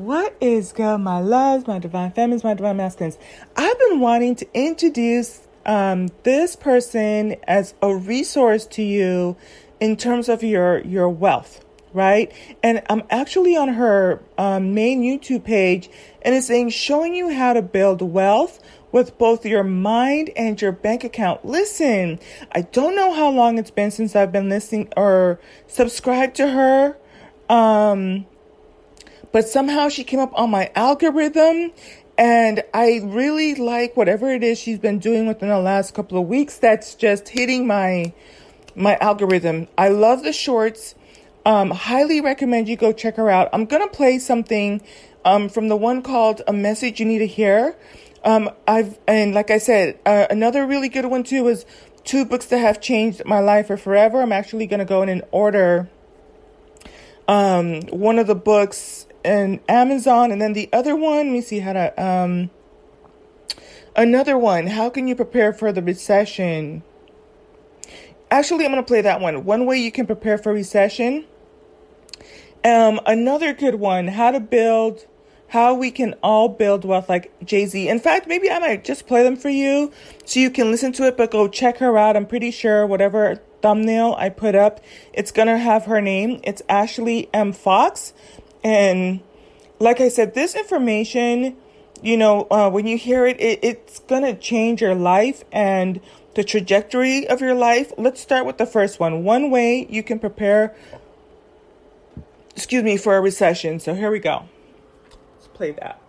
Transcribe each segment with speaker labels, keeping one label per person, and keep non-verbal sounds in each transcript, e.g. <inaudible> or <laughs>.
Speaker 1: What is good, my loves, my divine feminines, my divine masculines? I've been wanting to introduce um, this person as a resource to you in terms of your your wealth, right? And I'm actually on her um, main YouTube page, and it's saying showing you how to build wealth with both your mind and your bank account. Listen, I don't know how long it's been since I've been listening or subscribed to her. Um, but somehow she came up on my algorithm and I really like whatever it is she's been doing within the last couple of weeks that's just hitting my my algorithm. I love the shorts. Um, highly recommend you go check her out. I'm gonna play something um, from the one called "A Message You Need to Hear." Um, I've and like I said, uh, another really good one too is two books that have changed my life for forever. I'm actually gonna go in and order um, one of the books in Amazon, and then the other one. Let me see how to um, another one. How can you prepare for the recession? Actually, I'm gonna play that one. One way you can prepare for recession. Um, another good one. How to build how we can all build wealth like Jay Z. In fact, maybe I might just play them for you so you can listen to it, but go check her out. I'm pretty sure whatever thumbnail I put up, it's gonna have her name. It's Ashley M. Fox. And like I said, this information, you know, uh, when you hear it, it, it's gonna change your life and the trajectory of your life. Let's start with the first one. One way you can prepare, excuse me, for a recession. So here we go Let's play that.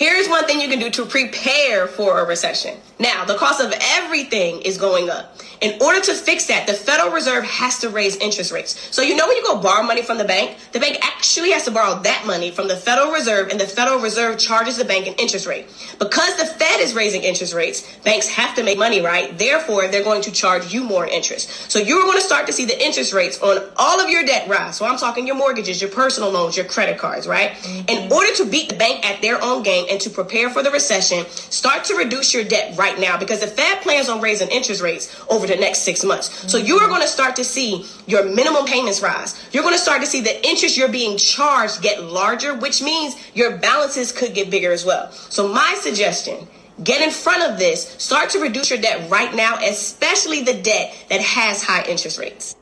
Speaker 2: Here's one thing you can do to prepare for a recession. Now, the cost of everything is going up. In order to fix that, the Federal Reserve has to raise interest rates. So, you know, when you go borrow money from the bank, the bank actually has to borrow that money from the Federal Reserve, and the Federal Reserve charges the bank an interest rate. Because the Fed is raising interest rates, banks have to make money, right? Therefore, they're going to charge you more interest. So, you're going to start to see the interest rates on all of your debt rise. So, I'm talking your mortgages, your personal loans, your credit cards, right? Mm-hmm. In order to beat the bank at their own game and to prepare for the recession, start to reduce your debt right now because the Fed plans on raising interest rates over the next six months. So you are going to start to see your minimum payments rise. You're going to start to see the interest you're being charged get larger, which means your balances could get bigger as well. So my suggestion Get in front of this. Start to reduce your debt right now, especially the debt that has high interest rates.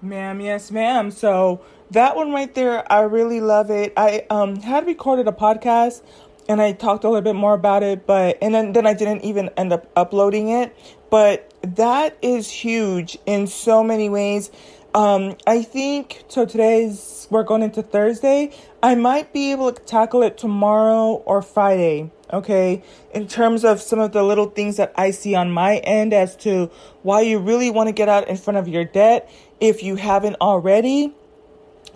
Speaker 1: Ma'am, yes, ma'am. So that one right there, I really love it. I um had recorded a podcast and I talked a little bit more about it, but and then, then I didn't even end up uploading it. But that is huge in so many ways. Um, I think so. Today's we're going into Thursday. I might be able to tackle it tomorrow or Friday. Okay, in terms of some of the little things that I see on my end as to why you really want to get out in front of your debt if you haven't already.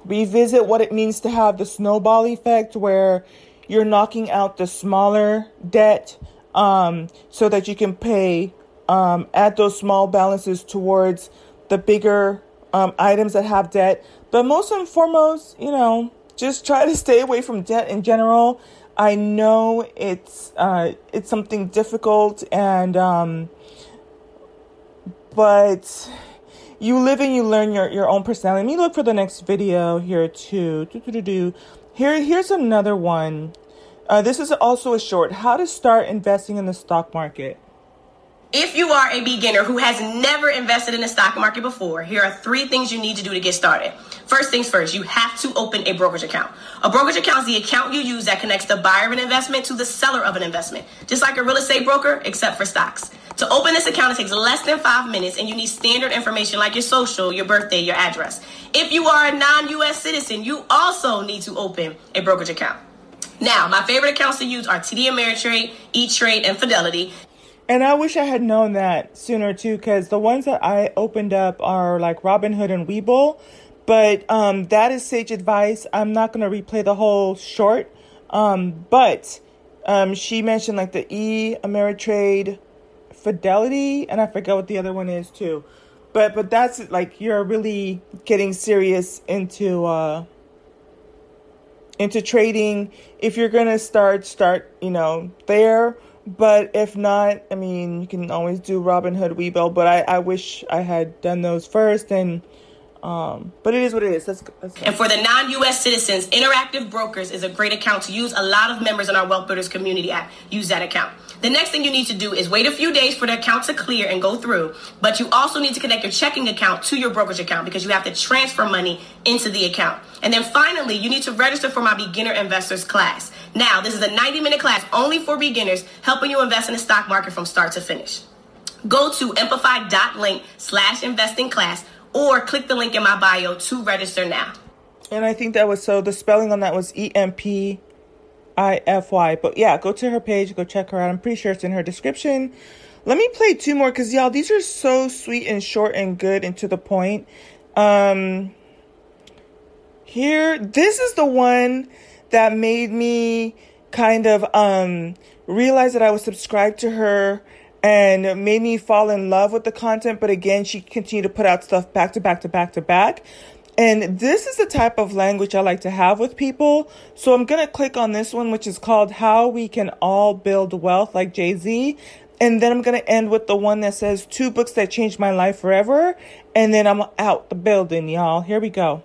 Speaker 1: Revisit what it means to have the snowball effect, where you're knocking out the smaller debt um, so that you can pay, um, add those small balances towards the bigger um, items that have debt. But most and foremost, you know, just try to <laughs> stay away from debt in general. I know it's uh, it's something difficult, and um, but you live and you learn your, your own personality. Let me look for the next video here too. Do, do, do, do. Here, here's another one. Uh, this is also a short. How to start investing in the stock market.
Speaker 2: If you are a beginner who has never invested in the stock market before, here are three things you need to do to get started. First things first, you have to open a brokerage account. A brokerage account is the account you use that connects the buyer of an investment to the seller of an investment, just like a real estate broker, except for stocks. To open this account, it takes less than five minutes, and you need standard information like your social, your birthday, your address. If you are a non US citizen, you also need to open a brokerage account. Now, my favorite accounts to use are TD Ameritrade, E Trade, and Fidelity.
Speaker 1: And I wish I had known that sooner too, because the ones that I opened up are like Robinhood and Webull. But um, that is sage advice. I'm not going to replay the whole short. Um, but um, she mentioned like the E Ameritrade, Fidelity, and I forget what the other one is too. But but that's like you're really getting serious into uh, into trading. If you're gonna start, start you know there. But if not, I mean, you can always do Robin Robinhood, Webull. But I, I wish I had done those first and Um, but it is what it is. Let's, let's
Speaker 2: and for the non-U.S. citizens, Interactive Brokers is a great account to use. A lot of members in our Wealth Builders community app use that account. The next thing you need to do is wait a few days for the account to clear and go through. But you also need to connect your checking account to your brokerage account because you have to transfer money into the account. And then finally, you need to register for my beginner investors class. Now, this is a 90 minute class only for beginners, helping you invest in the stock market from start to finish. Go to empify.link slash investing class or click the link in my bio to register now.
Speaker 1: And I think that was so the spelling on that was E M P I F Y. But yeah, go to her page, go check her out. I'm pretty sure it's in her description. Let me play two more because y'all, these are so sweet and short and good and to the point. Um, here, this is the one that made me kind of um realize that I was subscribed to her and made me fall in love with the content. But again, she continued to put out stuff back to back to back to back. And this is the type of language I like to have with people. So I'm going to click on this one, which is called How We Can All Build Wealth, like Jay Z. And then I'm going to end with the one that says Two Books That Changed My Life Forever. And then I'm out the building, y'all. Here we go.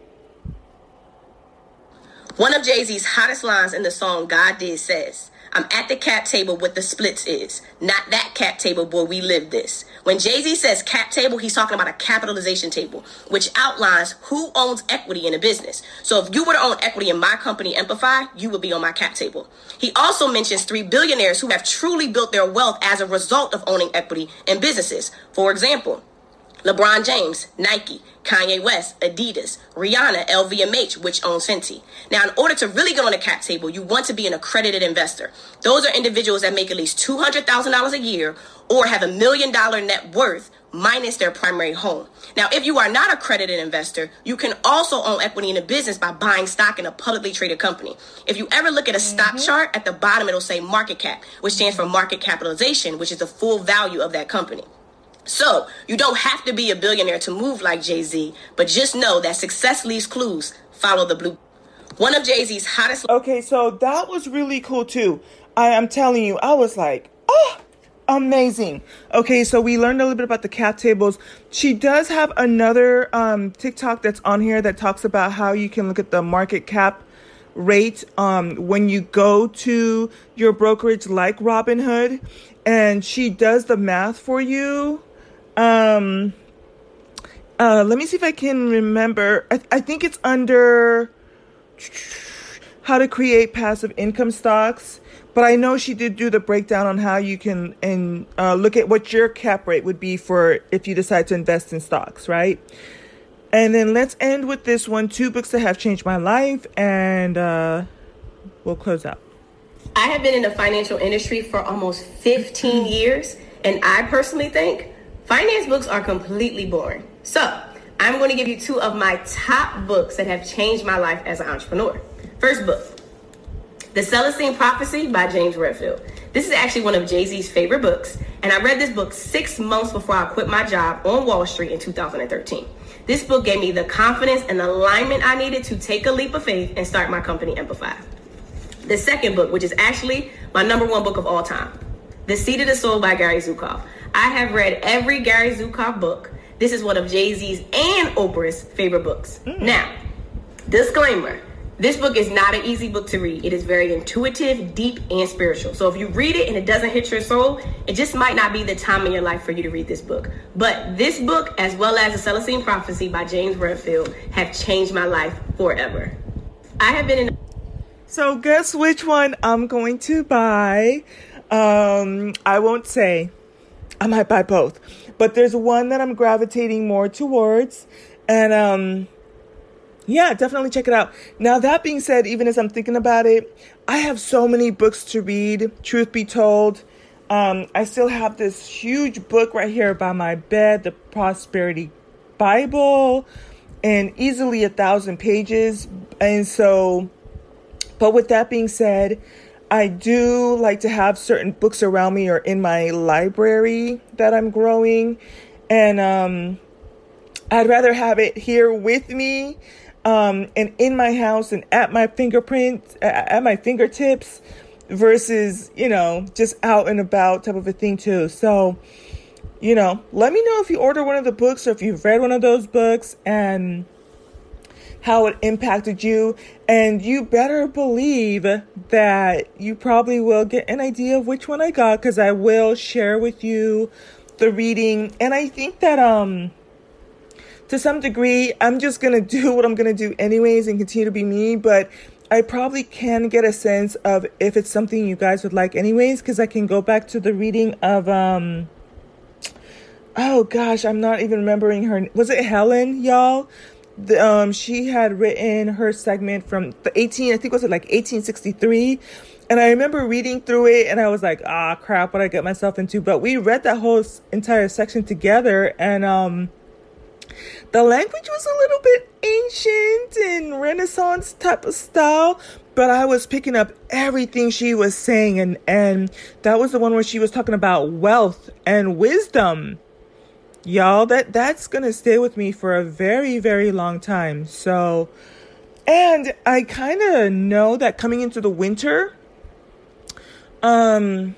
Speaker 2: One of Jay Z's hottest lines in the song God Did says, I'm at the cap table with the splits is, not that cap table where we live this. When Jay Z says cap table, he's talking about a capitalization table, which outlines who owns equity in a business. So if you were to own equity in my company, Empify, you would be on my cap table. He also mentions three billionaires who have truly built their wealth as a result of owning equity in businesses. For example, LeBron James, Nike, Kanye West, Adidas, Rihanna, LVMH, which owns Fenty. Now, in order to really get on the cap table, you want to be an accredited investor. Those are individuals that make at least $200,000 a year or have a million dollar net worth minus their primary home. Now, if you are not a accredited investor, you can also own equity in a business by buying stock in a publicly traded company. If you ever look at a mm-hmm. stock chart, at the bottom it'll say market cap, which stands for market capitalization, which is the full value of that company. So, you don't have to be a billionaire to move like Jay Z, but just know that success leaves clues. Follow the blue. One of Jay Z's hottest.
Speaker 1: Okay, so that was really cool too. I am telling you, I was like, oh, amazing. Okay, so we learned a little bit about the cap tables. She does have another um, TikTok that's on here that talks about how you can look at the market cap rate um, when you go to your brokerage like Robinhood, and she does the math for you um, uh, let me see if I can remember. I, I think it's under how to create passive income stocks. But I know she did do the breakdown on how you can and uh, look at what your cap rate would be for if you decide to invest in stocks, right? And then let's end with this one: two books that have changed my life, and uh, we'll close out.
Speaker 2: I have been in the financial industry for almost 15 years, and I personally think Finance books are completely boring. So, I'm going to give you two of my top books that have changed my life as an entrepreneur. First book, The Celestine Prophecy by James Redfield. This is actually one of Jay Z's favorite books, and I read this book six months before I quit my job on Wall Street in 2013. This book gave me the confidence and alignment I needed to take a leap of faith and start my company, Empify. The second book, which is actually my number one book of all time, The Seat of the Soul by Gary Zukav. I have read every Gary Zukav book. This is one of Jay Z's and Oprah's favorite books. Mm. Now, disclaimer this book is not an easy book to read. It is very intuitive, deep, and spiritual. So if you read it and it doesn't hit your soul, it just might not be the time in your life for you to read this book. But this book, as well as The Celestine Prophecy by James Redfield, have changed my life forever. I have been in.
Speaker 1: So guess which one I'm going to buy? Um, I won't say. I might buy both. But there's one that I'm gravitating more towards. And um yeah, definitely check it out. Now that being said, even as I'm thinking about it, I have so many books to read, truth be told. Um, I still have this huge book right here by my bed, the Prosperity Bible, and easily a thousand pages. And so, but with that being said, I do like to have certain books around me or in my library that I'm growing. And um, I'd rather have it here with me um, and in my house and at my fingerprints, at my fingertips versus, you know, just out and about type of a thing too. So, you know, let me know if you order one of the books or if you've read one of those books and how it impacted you. And you better believe that you probably will get an idea of which one I got because I will share with you the reading. And I think that, um, to some degree, I'm just to <laughs> do what I'm to do anyways and continue to be me. But I probably can get a sense of if it's something you guys would like anyways because I can go back to the reading of, um, oh gosh, I'm not even remembering her. Was it Helen, y'all? The, um, she had written her segment from the 18, I think was it like 1863. And I remember reading through it and I was like, ah, crap, what I get myself into. But we read that whole entire section together and, um, the language was a little bit ancient and renaissance type of style but i was picking up everything she was saying and and that was the one where she was talking about wealth and wisdom y'all that that's gonna stay with me for a very very long time. So and i kind of know that coming into the winter um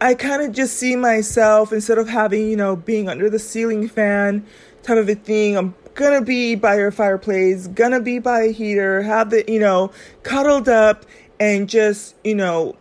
Speaker 1: i kind of just see myself instead of having you know being under the ceiling fan type of a thing i'm gonna be by your fireplace gonna be by a heater have the you know cuddled up and just, you know,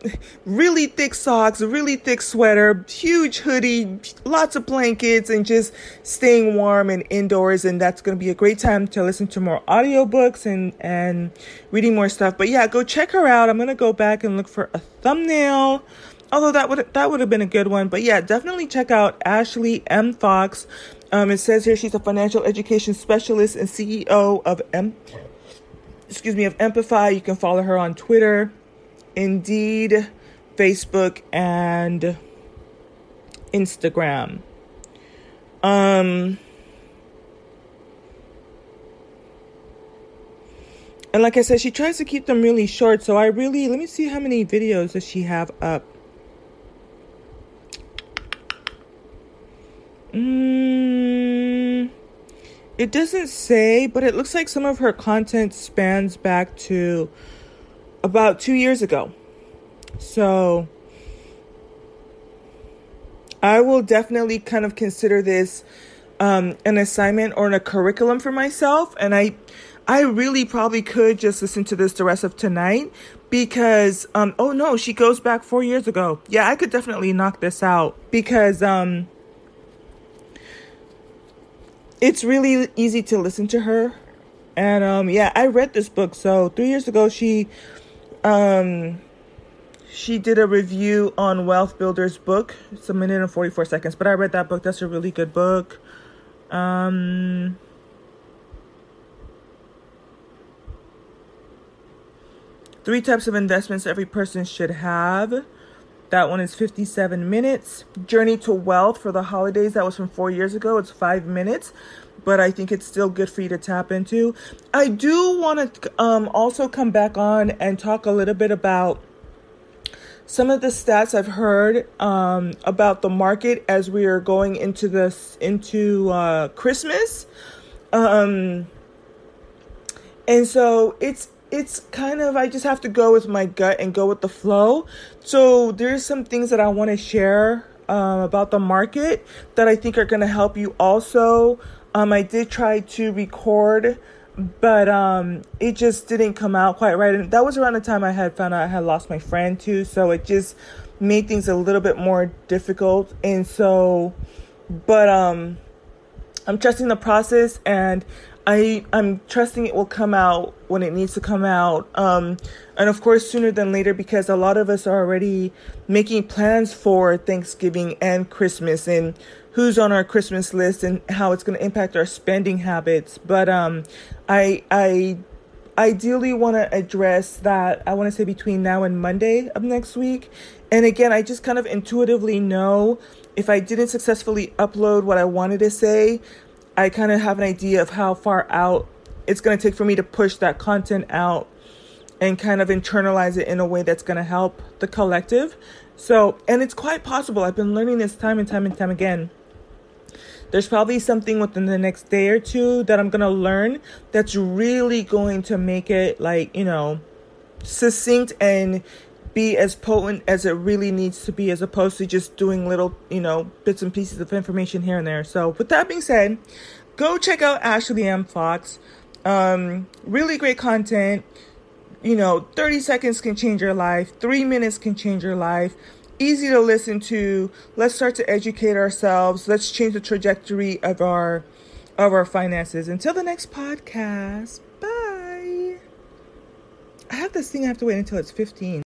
Speaker 1: really thick socks, a really thick sweater, huge hoodie, lots of blankets, and just staying warm and indoors. And that's going to be a great time to listen to more audiobooks and, and reading more stuff. But yeah, go check her out. I'm going to go back and look for a thumbnail. Although that would that would have been a good one, but yeah, definitely check out Ashley M. Fox. Um, it says here she's a financial education specialist and CEO of M excuse me, of Empify. You can follow her on Twitter, Indeed, Facebook, and Instagram. Um, and like I said, she tries to keep them really short. So I really let me see how many videos does she have up. It doesn't say, but it looks like some of her content spans back to about two years ago. So I will definitely kind of consider this um, an assignment or a curriculum for myself. And I, I really probably could just listen to this the rest of tonight because, um, oh no, she goes back four years ago. Yeah, I could definitely knock this out because, um, it's really easy to listen to her. And um, yeah, I read this book. So three years ago, she um, she did a review on Wealth Builder's book. It's a minute and forty four seconds, but I read that book. That's a really good book. Um, three types of investments every person should have. That one is 57 minutes. Journey to Wealth for the holidays, that was from four years ago. It's five minutes, but I think it's still good for you to tap into. I do want to um, also come back on and talk a little bit about some of the stats I've heard um, about the market as we are going into this into uh, Christmas. Um, and so it's it's kind of I just have to go with my gut and go with the flow. So there's some things that I want to share um, about the market that I think are going to help you also. Um, I did try to record, but um, it just didn't come out quite right. And that was around the time I had found out I had lost my friend too. So it just made things a little bit more difficult. And so, but um, I'm trusting the process and I I'm trusting it will come out when it needs to come out. Um, and of course sooner than later because a lot of us are already making plans for Thanksgiving and Christmas and who's on our Christmas list and how it's going to impact our spending habits. But um, I I ideally want to address that. I want to say between now and Monday of next week. And again, I just kind of intuitively know if I didn't successfully upload what I wanted to say, I kind of have an idea of how far out it's going to take for me to push that content out and kind of internalize it in a way that's going to help the collective. So, and it's quite possible. I've been learning this time and time and time again. There's probably something within the next day or two that I'm going to learn that's really going to make it like, you know, succinct and be as potent as it really needs to be as opposed to just doing little, you know, bits and pieces of information here and there. So, with that being said, go check out Ashley M. Fox. Um, really great content. You know, 30 seconds can change your life, three minutes can change your life. Easy to listen to. Let's start to educate ourselves. Let's change the trajectory of our of our finances. Until the next podcast. Bye. I have this thing I have to wait until it's 15.